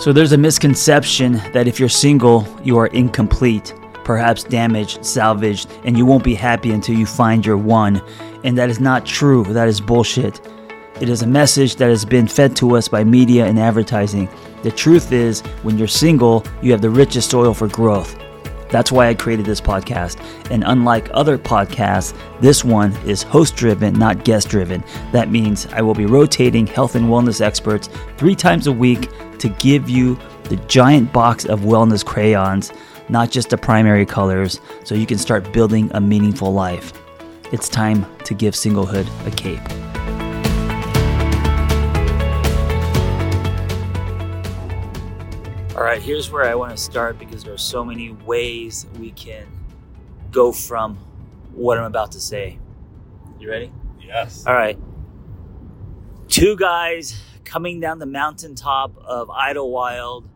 So there's a misconception that if you're single, you are incomplete, perhaps damaged, salvaged, and you won't be happy until you find your one. And that is not true. That is bullshit. It is a message that has been fed to us by media and advertising. The truth is, when you're single, you have the richest soil for growth. That's why I created this podcast. And unlike other podcasts, this one is host driven, not guest driven. That means I will be rotating health and wellness experts three times a week to give you the giant box of wellness crayons, not just the primary colors, so you can start building a meaningful life. It's time to give singlehood a cape. All right, here's where I want to start because there are so many ways we can go from what I'm about to say. You ready? Yes. All right. Two guys coming down the mountaintop of Idyllwild,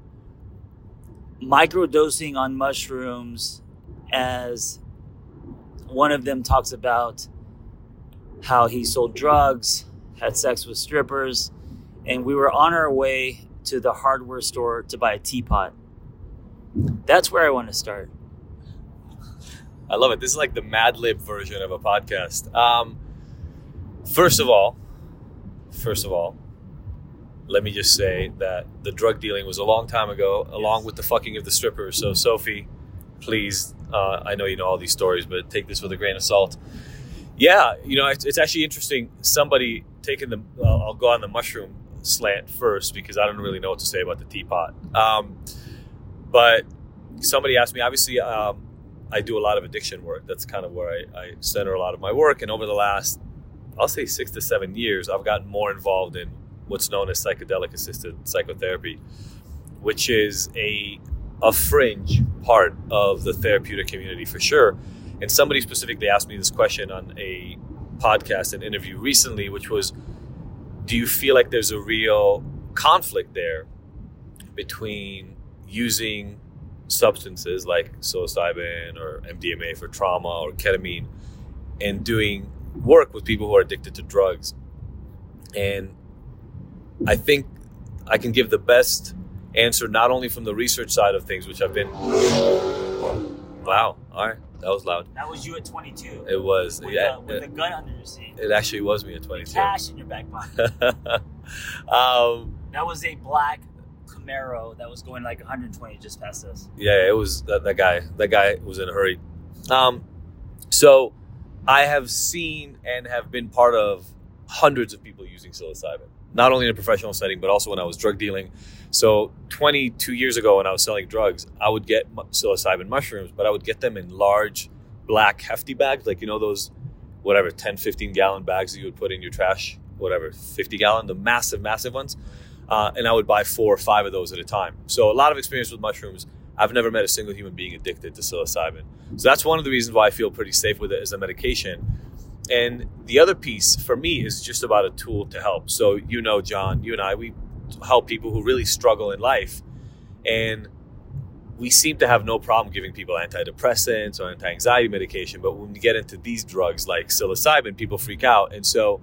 microdosing on mushrooms as one of them talks about how he sold drugs, had sex with strippers, and we were on our way to the hardware store to buy a teapot. That's where I want to start. I love it. This is like the Mad Lib version of a podcast. Um, first of all, first of all, let me just say that the drug dealing was a long time ago, along with the fucking of the strippers. So, Sophie, please, uh, I know you know all these stories, but take this with a grain of salt. Yeah, you know, it's, it's actually interesting. Somebody taking the, uh, I'll go on the mushroom slant first because I don't really know what to say about the teapot. Um, but somebody asked me, obviously, um, I do a lot of addiction work. That's kind of where I, I center a lot of my work. And over the last, I'll say six to seven years, I've gotten more involved in what's known as psychedelic assisted psychotherapy, which is a a fringe part of the therapeutic community for sure. And somebody specifically asked me this question on a podcast, an interview recently, which was, do you feel like there's a real conflict there between using substances like psilocybin or MDMA for trauma or ketamine and doing work with people who are addicted to drugs? And I think I can give the best answer not only from the research side of things, which I've been. Wow! All right, that was loud. That was you at 22. It was. with, yeah, a, with it, a gun under your seat. it actually was me at 22. Cash in your back pocket. um, That was a black Camaro that was going like 120 just past us. yeah, it was that, that guy. That guy was in a hurry. Um, so I have seen and have been part of hundreds of people using psilocybin, not only in a professional setting, but also when I was drug dealing. So 22 years ago, when I was selling drugs, I would get psilocybin mushrooms, but I would get them in large, black, hefty bags, like you know those, whatever, 10, 15 gallon bags that you would put in your trash, whatever, 50 gallon, the massive, massive ones. Uh, and I would buy four or five of those at a time. So a lot of experience with mushrooms. I've never met a single human being addicted to psilocybin. So that's one of the reasons why I feel pretty safe with it as a medication. And the other piece for me is just about a tool to help. So you know, John, you and I, we help people who really struggle in life, and we seem to have no problem giving people antidepressants or anti-anxiety medication. But when we get into these drugs like psilocybin, people freak out, and so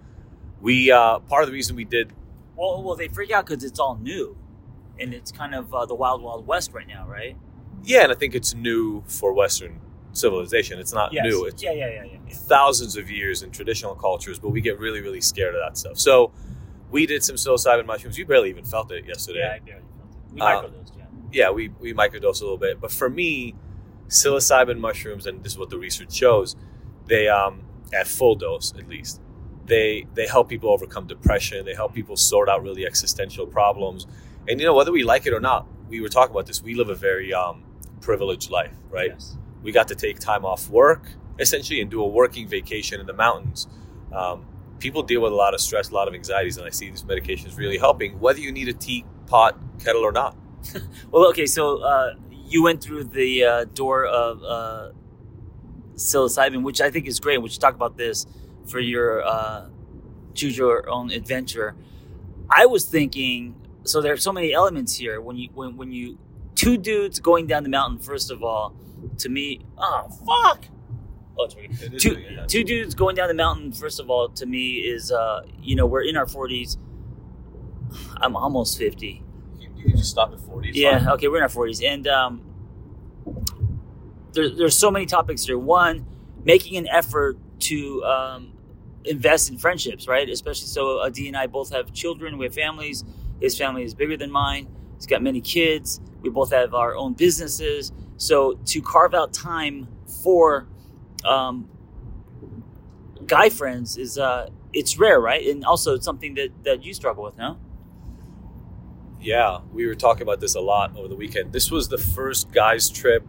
we uh, part of the reason we did Well, well, they freak out because it's all new, and it's kind of uh, the wild, wild west right now, right? Yeah, and I think it's new for Western civilization. It's not Yes. new. It's yeah, yeah, yeah, yeah. yeah. thousands of years in traditional cultures, but we get really, really scared of that stuff. So we did some psilocybin mushrooms. You barely even felt it yesterday. Yeah, I barely felt it. We Uh, microdosed, yeah. yeah, we, we microdose a little bit. But for me, psilocybin mushrooms, and this is what the research shows, they um, at full dose at least, they they help people overcome depression. They help people sort out really existential problems. And you know, whether we like it or not, we were talking about this. We live a very um, privileged life, right? Yes. We got to take time off work essentially and do a working vacation in the mountains. Um, people deal with a lot of stress, a lot of anxieties, and I see these medications really helping, whether you need a teapot kettle or not. Well, okay, so uh, you went through the uh, door of uh, psilocybin, which I think is great. We should talk about this for your uh, choose your own adventure. I was thinking, so there are so many elements here. When you when when you two dudes going down the mountain, first of all, to me, oh fuck. Oh, it's two, two dudes going down the mountain first of all to me is uh you know we're in our 40s i'm almost 50 you can just stop at forty. Yeah, fine. okay, we're in our forties, and um, there, there's so many topics here. One, making an effort to um, invest in friendships, right? Especially so, Adi and I both have children. We have families. His family is bigger than mine. He's got many kids. We both have our own businesses. So to carve out time for um, guy friends is uh, it's rare, right? And also it's something that that you struggle with, no? Yeah, we were talking about this a lot over the weekend. This was the first guys trip.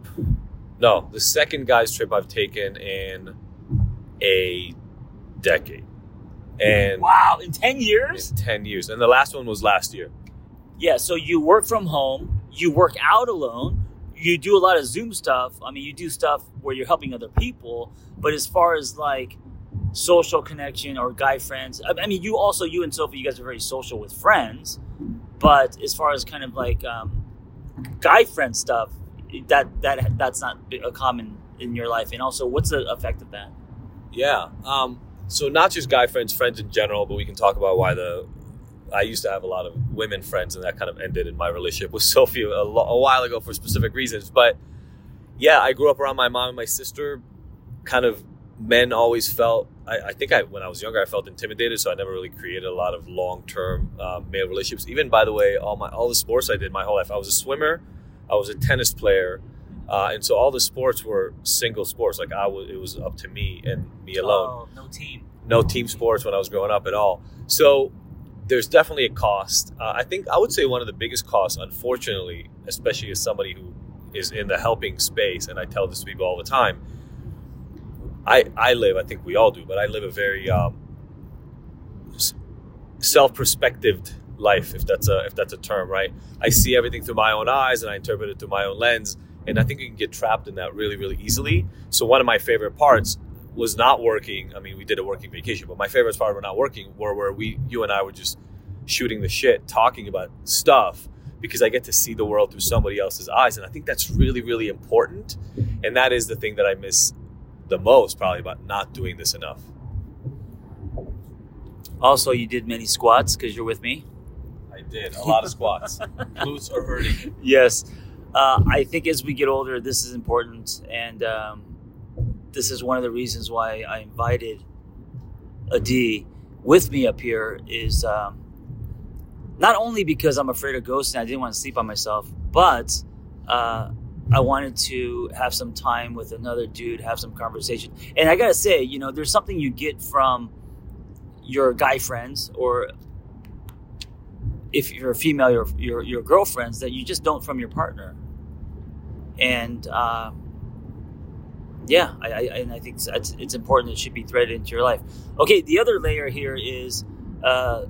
No, the second guys trip I've taken in a decade. And Wow, in ten years? in 10 years. And the last one was last year. Yeah, so you work from home, you work out alone, you do a lot of Zoom stuff. I mean, you do stuff where you're helping other people, but as far as like social connection or guy friends, I I mean, you also, you and Sophie, you guys are very social with friends, but as far as kind of like um, guy friend stuff, that that that's not a common in your life. And also, what's the effect of that? Yeah. Um, so not just guy friends, friends in general, but we can talk about why the I used to have a lot of women friends, and that kind of ended in my relationship with Sophie a, lo- a while ago for specific reasons. But yeah, I grew up around my mom and my sister. Kind of men always felt. I, I think I when I was younger, I felt intimidated, so I never really created a lot of long term uh, male relationships. Even by the way, all my all the sports I did my whole life. I was a swimmer, I was a tennis player. Uh, and so all the sports were single sports. Like I was, it was up to me and me alone Oh, no team. no team sports when I was growing up at all. So there's definitely a cost. Uh, I think I would say one of the biggest costs, unfortunately, especially as somebody who is in the helping space, and I tell this to people all the time. I I live, I think we all do, but I live a very um, self perspectived life, if that's a if that's a term, right? I see everything through my own eyes, and I interpret it through my own lens. And I think you can get trapped in that really, really easily. So one of my favorite parts was not working. I mean, we did a working vacation, but my favorite part of not working were where we, you and I, were just shooting the shit, talking about stuff, because I get to see the world through somebody else's eyes, and I think that's really, really important. And that is the thing that I miss the most, probably about not doing this enough. Also, you did many squats because you're with me. I did a lot of squats. Glutes are hurting. Yes. Uh, I think as we get older, this is important. And um, this is one of the reasons why I invited Adi with me up here is um, not only because I'm afraid of ghosts and I didn't want to sleep by myself, but uh, I wanted to have some time with another dude, have some conversation. And I got to say, you know, there's something you get from your guy friends or if you're a female, your your your girlfriends that you just don't from your partner. And uh, yeah, I, I and I think it's, it's important. It should be threaded into your life. Okay, the other layer here is uh,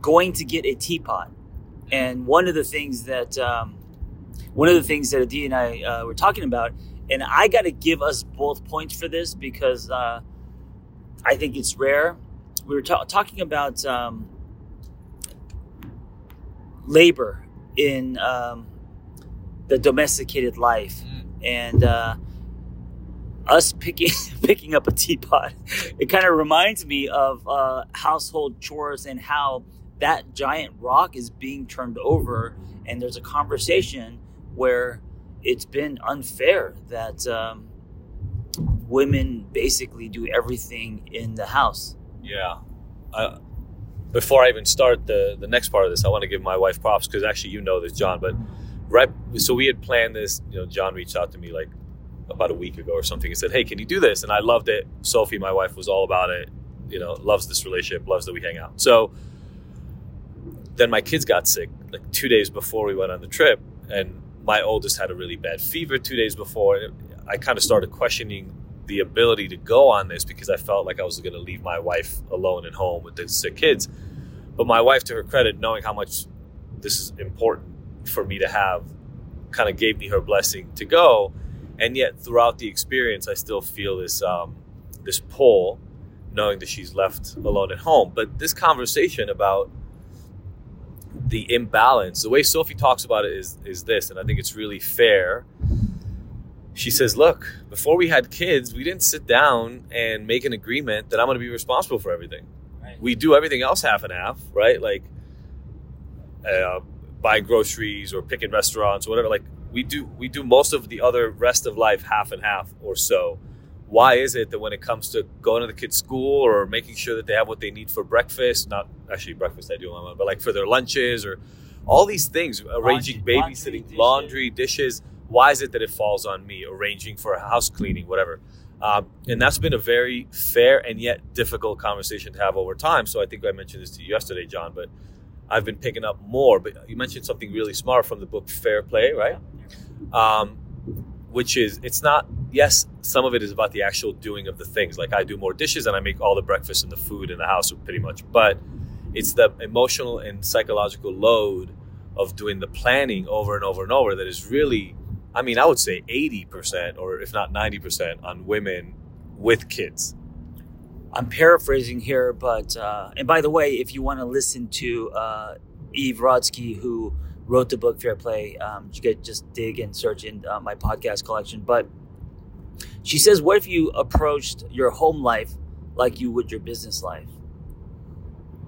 going to get a teapot, and one of the things that um, one of the things that Adi and I uh, were talking about, and I got to give us both points for this because uh, I think it's rare. We were ta- talking about. Um, labor in um, the domesticated life. And uh, us picking picking up a teapot it kind of reminds me of uh, household chores and how that giant rock is being turned over. And there's a conversation where it's been unfair that um, women basically do everything in the house. Yeah. I, before I even start the the next part of this, I want to give my wife props because actually you know this, John. But right, so we had planned this. You know, John reached out to me like about a week ago or something and said, "Hey, can you do this?" And I loved it. Sophie, my wife, was all about it. You know, loves this relationship, loves that we hang out. So then my kids got sick like two days before we went on the trip, and my oldest had a really bad fever two days before. I kind of started questioning the ability to go on this because I felt like I was going to leave my wife alone at home with the sick kids. But my wife, to her credit, knowing how much this is important for me to have, kind of gave me her blessing to go. And yet, throughout the experience, I still feel this um, this pull, knowing that she's left alone at home. But this conversation about the imbalance, the way Sophie talks about it is is this, and I think it's really fair she says, Look, before we had kids, we didn't sit down and make an agreement that I'm going to be responsible for everything. Right. We do everything else half and half, right? Like, uh, buying groceries or picking restaurants or whatever. Like we do, we do most of the other rest of life half and half or so. Why is it that when it comes to going to the kids' school or making sure that they have what they need for breakfast, not actually breakfast I do on my own, but like for their lunches or all these things, arranging Laundry- babysitting, laundry, laundry, dishes. Why is it that it falls on me? Arranging for a house cleaning, whatever. Um, and that's been a very fair and yet difficult conversation to have over time. So I think I mentioned this to you yesterday, John, but I've been picking up more. But you mentioned something really smart from the book Fair Play, right? Um, which is, it's not, yes, some of it is about the actual doing of the things. Like I do more dishes and I make all the breakfast and the food in the house pretty much. But it's the emotional and psychological load of doing the planning over and over and over that is really I mean, I would say 80% or if not 90% on women with kids. I'm paraphrasing here, but uh, and by the way, if you want to listen to uh, Eve Rodsky, who wrote the book Fair Play, um, you could just dig and search in uh, my podcast collection. But she says, "What if you approached your home life like you would your business life?"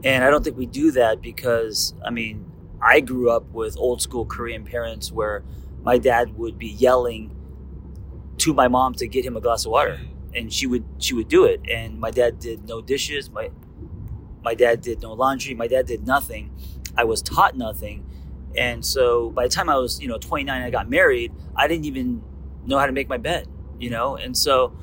And I don't think we do that because I mean, I grew up with old school Korean parents where my dad would be yelling to my mom to get him a glass of water. And she would she would do it. And my dad did no dishes. My my dad did no laundry. My dad did nothing. I was taught nothing. And so by the time i was you know 29 i got married i didn't even know how to make my bed you know? And so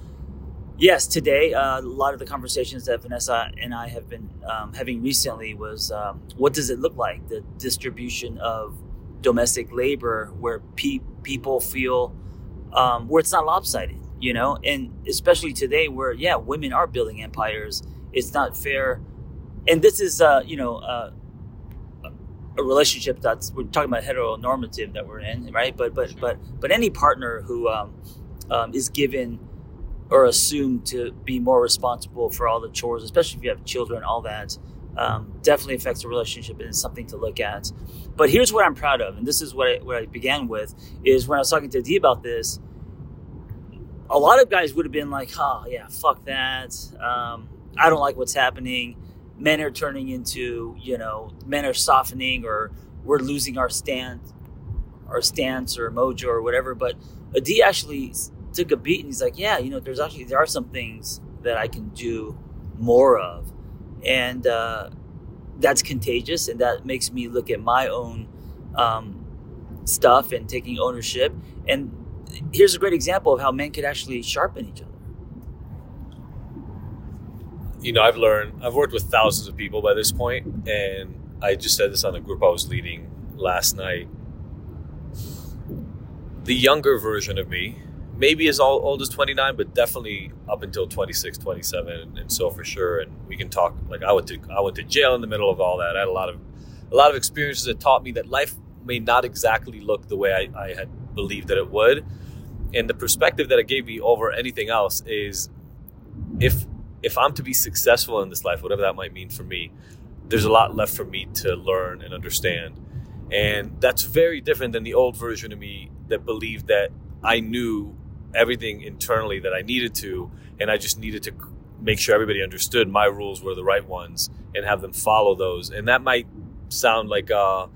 yes today uh, a lot of the conversations that vanessa and i have been um, having recently was um, what does it look like? The distribution of domestic labor where pe- people feel um, where it's not lopsided you know? And especially today where yeah women are building empires it's not fair. And this is uh you know uh a relationship that's we're talking about heteronormative that we're in right? But but but but any partner who um, um, is given or assumed to be more responsible for all the chores especially if you have children all that um, definitely affects the relationship and it's something to look at but here's what i'm proud of and this is what I, what I began with is when i was talking to Adi about this a lot of guys would have been like, "Oh yeah, fuck that. Um, I don't like what's happening. Men are turning into, you know, men are softening, or we're losing our stand, our stance or mojo or whatever." But Adi actually took a beat and he's like, "Yeah, you know, there's actually there are some things that I can do more of, and uh, that's contagious, and that makes me look at my own um, stuff and taking ownership and." here's a great example of how men could actually sharpen each other. You know, I've learned, I've worked with thousands of people by this point, and I just said this on a group I was leading last night. The younger version of me, maybe as old as 29, but definitely up until 26, 27, and so for sure. And we can talk. Like I went to I went to jail in the middle of all that. I had a lot of a lot of experiences that taught me that life may not exactly look the way I, I had believed that it would. And the perspective that it gave me over anything else is if if I'm to be successful in this life, whatever that might mean for me, there's a lot left for me to learn and understand. And that's very different than the old version of me that believed that I knew everything internally that I needed to, and I just needed to make sure everybody understood my rules were the right ones and have them follow those. And that might sound like uh,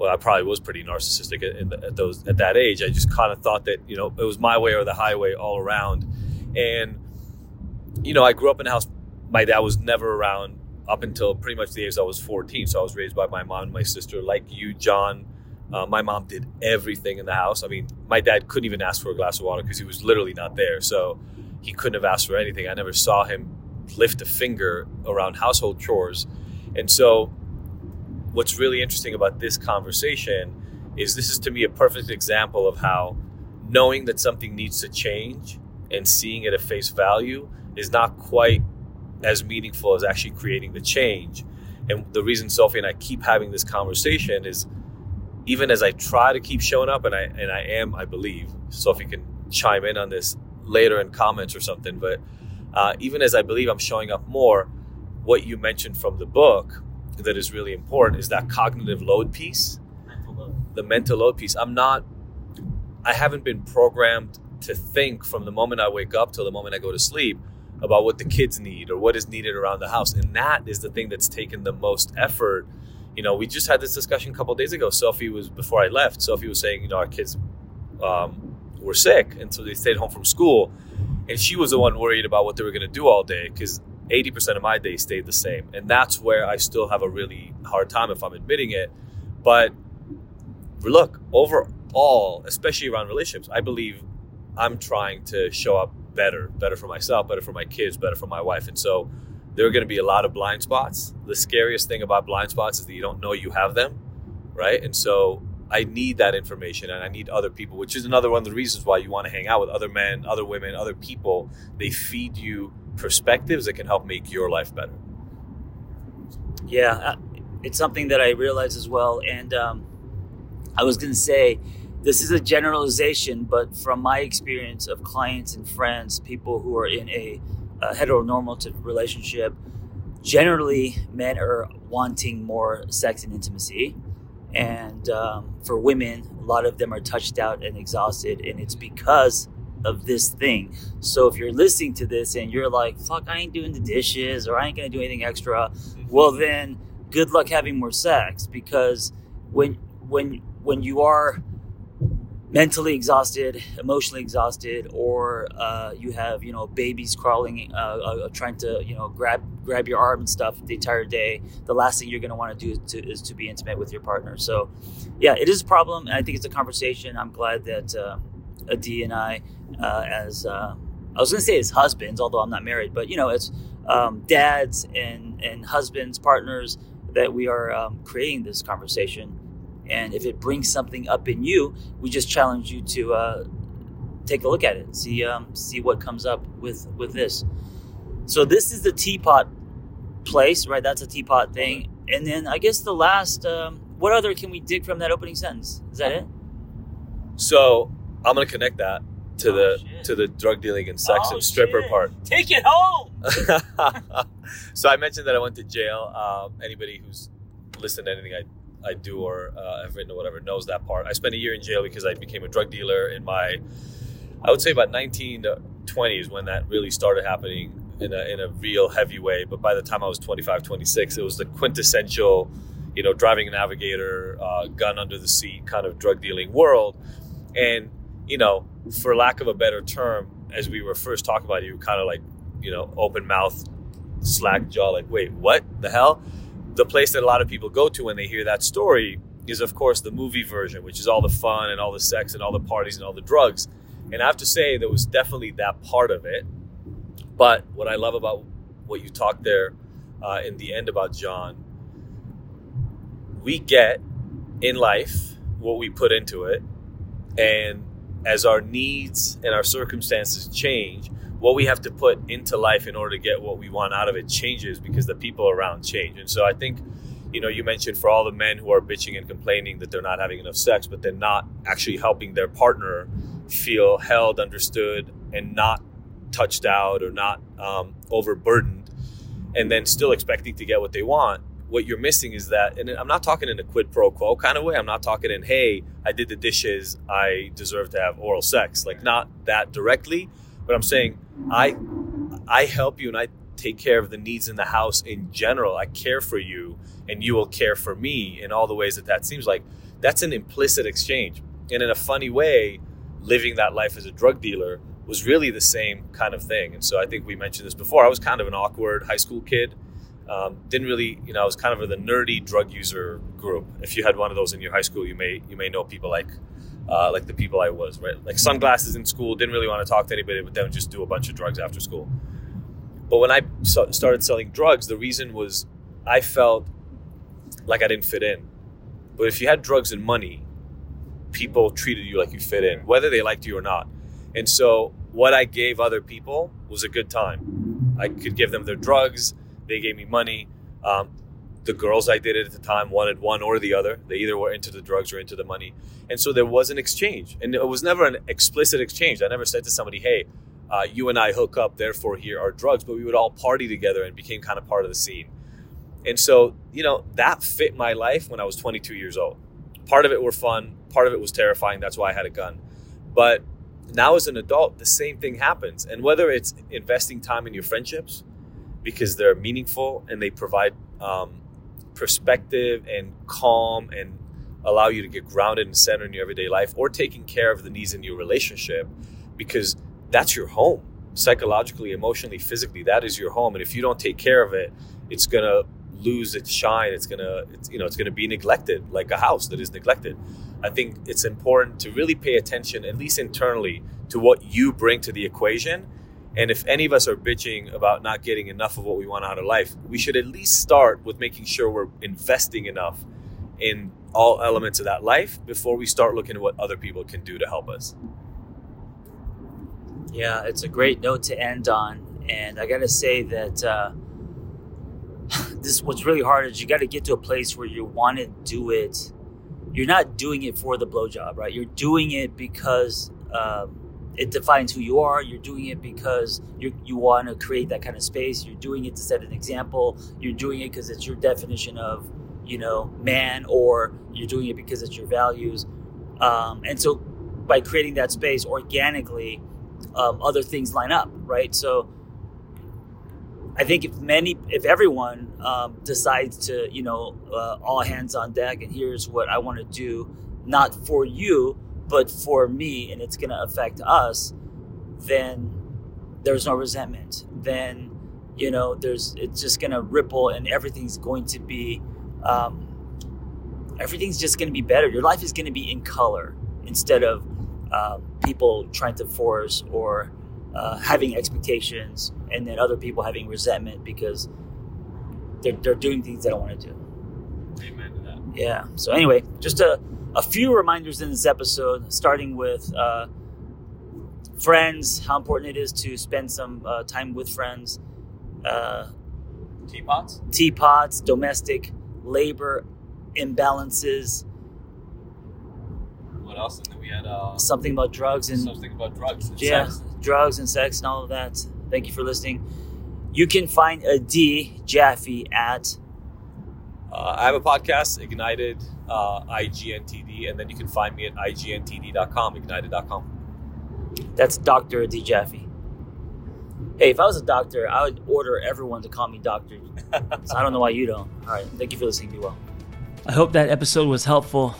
well, I probably was pretty narcissistic at, at, those at that age. I just kind of thought that you know it was my way or the highway all around, and you know I grew up in a house. My dad was never around up until pretty much the age I was 14. So I was raised by my mom and my sister, like you, John. Uh, my mom did everything in the house. I mean, my dad couldn't even ask for a glass of water because he was literally not there. So he couldn't have asked for anything. I never saw him lift a finger around household chores, and so what's really interesting about this conversation is this is to me a perfect example of how knowing that something needs to change and seeing it at face value is not quite as meaningful as actually creating the change. And the reason Sophie and I keep having this conversation is even as I try to keep showing up, and I and I am, I believe, Sophie can chime in on this later in comments or something, but uh, even as I believe I'm showing up more, what you mentioned from the book that is really important is that cognitive load piece, Mental load. the mental load piece. I'm not, I haven't been programmed to think from the moment I wake up till the moment I go to sleep about what the kids need or what is needed around the house. And that is the thing that's taken the most effort you know, we just had this discussion a couple days ago. Sophie was before I left. Sophie was saying, you know, our kids um, were sick, and so they stayed home from school, and she was the one worried about what they were going to do all day because 80% of my day stayed the same, and that's where I still have a really hard time if I'm admitting it. But look, overall, especially around relationships, I believe I'm trying to show up better, better for myself, better for my kids, better for my wife, and so there are going to be a lot of blind spots. The scariest thing about blind spots is that you don't know you have them, right? And so I need that information and I need other people, which is another one of the reasons why you want to hang out with other men, other women, other people. They feed you perspectives that can help make your life better. Yeah, uh, it's something that I realize as well. And um, I was going to say, this is a generalization, but from my experience of clients and friends, people who are in a a heteronormative relationship, generally men are wanting more sex and intimacy. And um, for women, a lot of them are touched out and exhausted, and it's because of this thing. So if you're listening to this and you're like, fuck, I ain't doing the dishes or I ain't gonna do anything extra, well then good luck having more sex because when when when you are mentally exhausted, emotionally exhausted, or uh, you have you know babies crawling, uh, uh, trying to you know grab grab your arm and stuff the entire day. The last thing you're going to want to do is to, be intimate with your partner. So, yeah, it is a problem, and I think it's a conversation. I'm glad that uh, Adi and I, uh, as uh, I was going to say as husbands, although I'm not married, but you know, as um, dads and and husbands, partners, that we are um, creating this conversation and if it brings something up in you, we just challenge you to uh, take a look at it, see um, see what comes up with with this. So this is the teapot place, right? That's a teapot thing. And then I guess the last, um, what other can we dig from that opening sentence? Is that it? So I'm gonna connect that to oh, the shit. to the drug dealing and sex oh, and stripper shit. part. Take it home. so I mentioned that I went to jail. Um, anybody who's listened to anything I I do or uh, have written or whatever knows that part. I spent a year in jail because I became a drug dealer in my, I would say about 1920s when that really started happening in a, in a real heavy way. But by the time I was 25, 26, it was the quintessential, you know, driving a navigator, uh, gun under the seat kind of drug dealing world. And, you know, for lack of a better term, as we were first talking about, it, you kind of like, you know, open mouth, slack jaw, like, wait, what the hell? The place that a lot of people go to when they hear that story is, of course, the movie version, which is all the fun and all the sex and all the parties and all the drugs. And I have to say, there was definitely that part of it. But what I love about what you talked there uh, in the end about John, we get in life what we put into it. And as our needs and our circumstances change, what we have to put into life in order to get what we want out of it changes because the people around change. And so I think, you know, you mentioned for all the men who are bitching and complaining that they're not having enough sex, but they're not actually helping their partner feel held, understood, and not touched out or not um, overburdened, and then still expecting to get what they want. What you're missing is that, and I'm not talking in a quid pro quo kind of way. I'm not talking in, hey, I did the dishes, I deserve to have oral sex. Like, not that directly, but I'm saying I I help you and I take care of the needs in the house in general. I care for you and you will care for me in all the ways that that seems like. That's an implicit exchange. And in a funny way, living that life as a drug dealer was really the same kind of thing. And so I think we mentioned this before. I was kind of an awkward high school kid. Um, didn't really, you know, I was kind of the nerdy drug user group. If you had one of those in your high school, you may you may know people like uh, like the people I was, right? Like sunglasses in school, didn't really want to talk to anybody, but then just do a bunch of drugs after school. But when I started selling drugs, the reason was I felt like I didn't fit in. But if you had drugs and money, people treated you like you fit in, whether they liked you or not. And so what I gave other people was a good time. I could give them their drugs, they gave me money. Um, the girls I did it at the time wanted one or the other. They either were into the drugs or into the money. And so there was an exchange. And it was never an explicit exchange. I never said to somebody, hey, uh, you and I hook up, therefore here are drugs. But we would all party together and became kind of part of the scene. And so, you know, that fit my life when I was 22 years old. Part of it were fun, part of it was terrifying. That's why I had a gun. But now as an adult, the same thing happens. And whether it's investing time in your friendships because they're meaningful and they provide um, perspective and calm and allow you to get grounded and centered in your everyday life or taking care of the needs in your relationship because that's your home. Psychologically emotionally physically that is your home. And if you don't take care of it it's going to lose its shine. It's going to you know it's going to be neglected like a house that is neglected. I think it's important to really pay attention at least internally to what you bring to the equation and if any of us are bitching about not getting enough of what we want out of life we should at least start with making sure we're investing enough in all elements of that life before we start looking at what other people can do to help us. Yeah, it's a great note to end on. And I got to say that uh, this what's really hard is you got to get to a place where you want to do it. You're not doing it for the blowjob, right? You're doing it because um, it defines who you are. You're doing it because you you want to create that kind of space. You're doing it to set an example. You're doing it because it's your definition of you know, man, or you're doing it because it's your values. Um, and so by creating that space organically, um, other things line up, right? So I think if many, if everyone um, decides to, you know, uh, all hands on deck, and here's what I want to do, not for you, but for me, and it's going to affect us, then there's no resentment. Then, you know, there's it's just going to ripple, and everything's going to be um, everything's just going to be better. Your life is going to be in color instead of uh, people trying to force or uh, having expectations and then other people having resentment because they're, they're doing things they don't want to do. Amen to that. Yeah. So, anyway, just a, a few reminders in this episode, starting with uh, friends, how important it is to spend some uh, time with friends. Uh, teapots? Teapots, domestic labor imbalances. What else? And then we had uh, something about drugs and something about drugs. And yeah, sex. drugs and sex and all of that. Thank you for listening. You can find Adi Jaffe at. Uh, I have a podcast, Ignited uh, IGNTD, and then you can find me at IGNTD.com, ignited.com. That's Dr. Adi Jaffe. Hey, if I was a doctor, I would order everyone to call me doctor. so I don't know why you don't. All right. Thank you for listening. Be well. I hope that episode was helpful.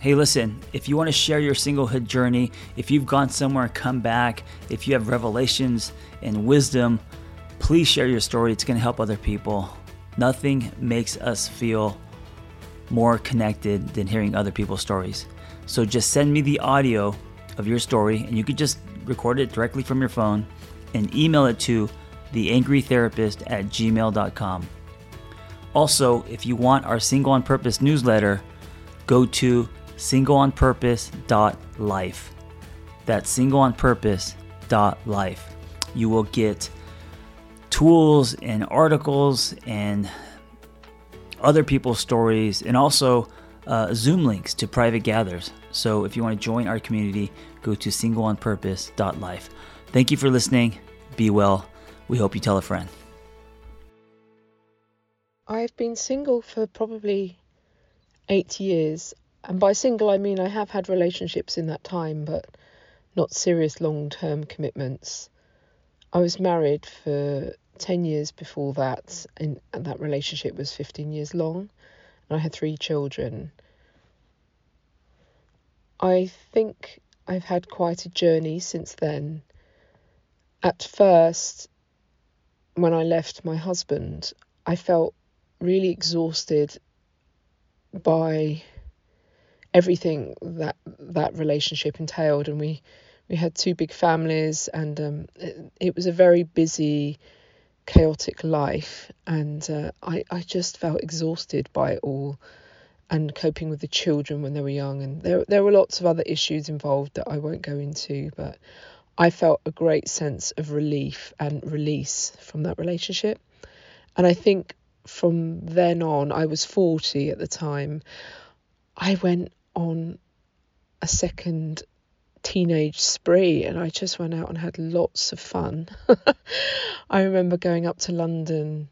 Hey, listen, if you want to share your singlehood journey, if you've gone somewhere and come back, if you have revelations and wisdom, please share your story. It's going to help other people. Nothing makes us feel more connected than hearing other people's stories. So just send me the audio of your story, and you could just record it directly from your phone and email it to theangrytherapist at gmail.com. Also, if you want our Single on Purpose newsletter, go to singleonpurpose.life. That's singleonpurpose.life. You will get tools and articles and other people's stories and also uh, Zoom links to private gathers. So if you want to join our community, go to singleonpurpose.life. Thank you for listening. Be well. We hope you tell a friend. I've been single for probably eight years. And by single, I mean I have had relationships in that time, but not serious long term commitments. I was married for 10 years before that, and that relationship was 15 years long, and I had three children. I think I've had quite a journey since then at first, when I left my husband, I felt really exhausted by everything that that relationship entailed, and we we had two big families, and um, it, it, was a very busy, chaotic life, and uh, I I just felt exhausted by it all, and coping with the children when they were young, and there there were lots of other issues involved that I won't go into, but I felt a great sense of relief and release from that relationship. And I think from then on, I was 40 at the time, I went on a second teenage spree and I just went out and had lots of fun. I remember going up to London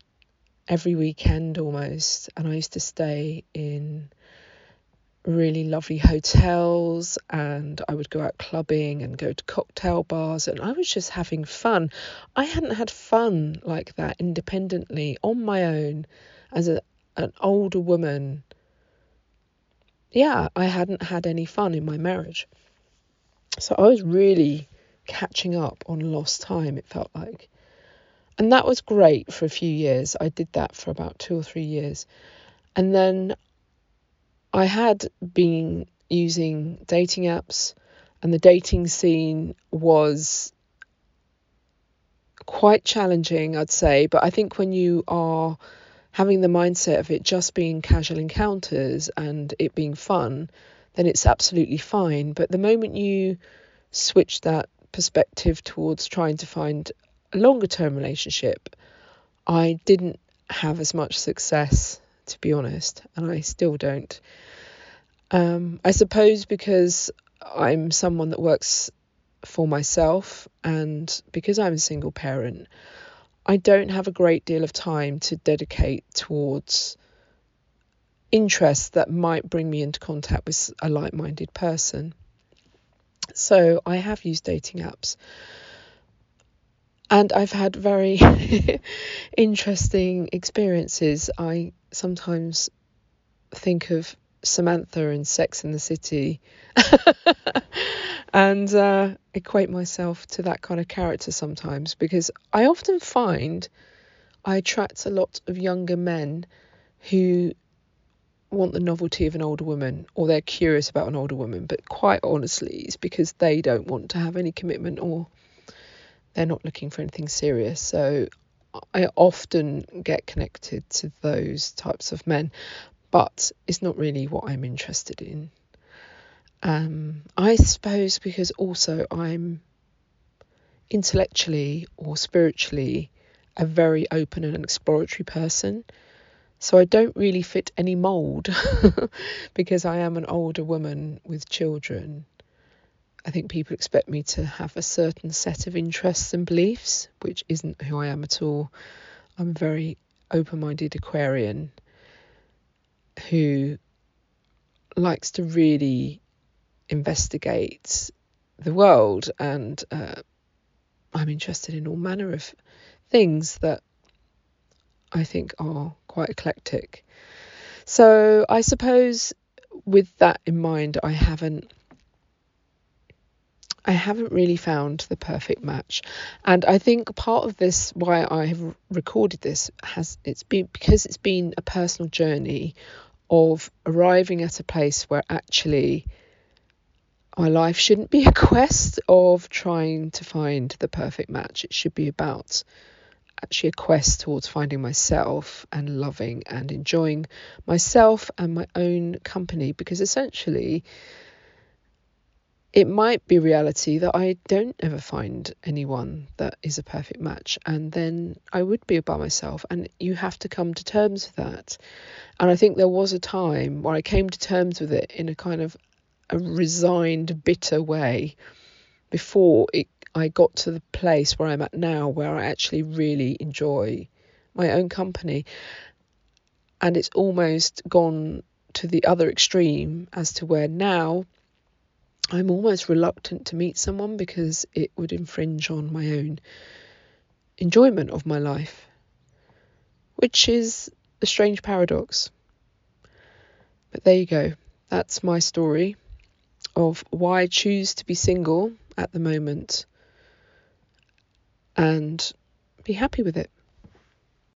every weekend almost, and I used to stay in really lovely hotels and I would go out clubbing and go to cocktail bars and I was just having fun. I hadn't had fun like that independently on my own as a an older woman, yeah, I hadn't had any fun in my marriage. So I was really catching up on lost time, it felt like. And that was great for a few years. I did that for about two or three years. And then I had been using dating apps, and the dating scene was quite challenging, I'd say. But I think when you are having the mindset of it just being casual encounters and it being fun, then it's absolutely fine. But the moment you switch that perspective towards trying to find a longer term relationship, I didn't have as much success, to be honest, and I still don't. Um, I suppose because I'm someone that works for myself and because I'm a single parent, I don't have a great deal of time to dedicate towards interests that might bring me into contact with a like minded person. So I have used dating apps. And I've had very interesting experiences. I sometimes think of Samantha in Sex in the City and uh, equate myself to that kind of character sometimes because I often find I attract a lot of younger men who want the novelty of an older woman or they're curious about an older woman, but quite honestly, it's because they don't want to have any commitment or they're not looking for anything serious. So I often get connected to those types of men, but it's not really what I'm interested in. Um, I suppose because also I'm intellectually or spiritually a very open and exploratory person. So I don't really fit any mould because I am an older woman with children. I think people expect me to have a certain set of interests and beliefs, which isn't who I am at all. I'm a very open minded Aquarian who likes to really investigate the world and uh, I'm interested in all manner of things that I think are quite eclectic. So I suppose with that in mind, I haven't. I haven't really found the perfect match, and I think part of this why I have recorded this has it's been because it's been a personal journey of arriving at a place where actually my life shouldn't be a quest of trying to find the perfect match. It should be about actually a quest towards finding myself and loving and enjoying myself and my own company because essentially it might be reality that I don't ever find anyone that is a perfect match and then I would be by myself and you have to come to terms with that. And I think there was a time where I came to terms with it in a kind of a resigned bitter way before it I got to the place where I'm at now, where I actually really enjoy my own company. And it's almost gone to the other extreme as to where now I'm almost reluctant to meet someone because it would infringe on my own enjoyment of my life, which is a strange paradox. But there you go. That's my story of why I choose to be single at the moment and be happy with it.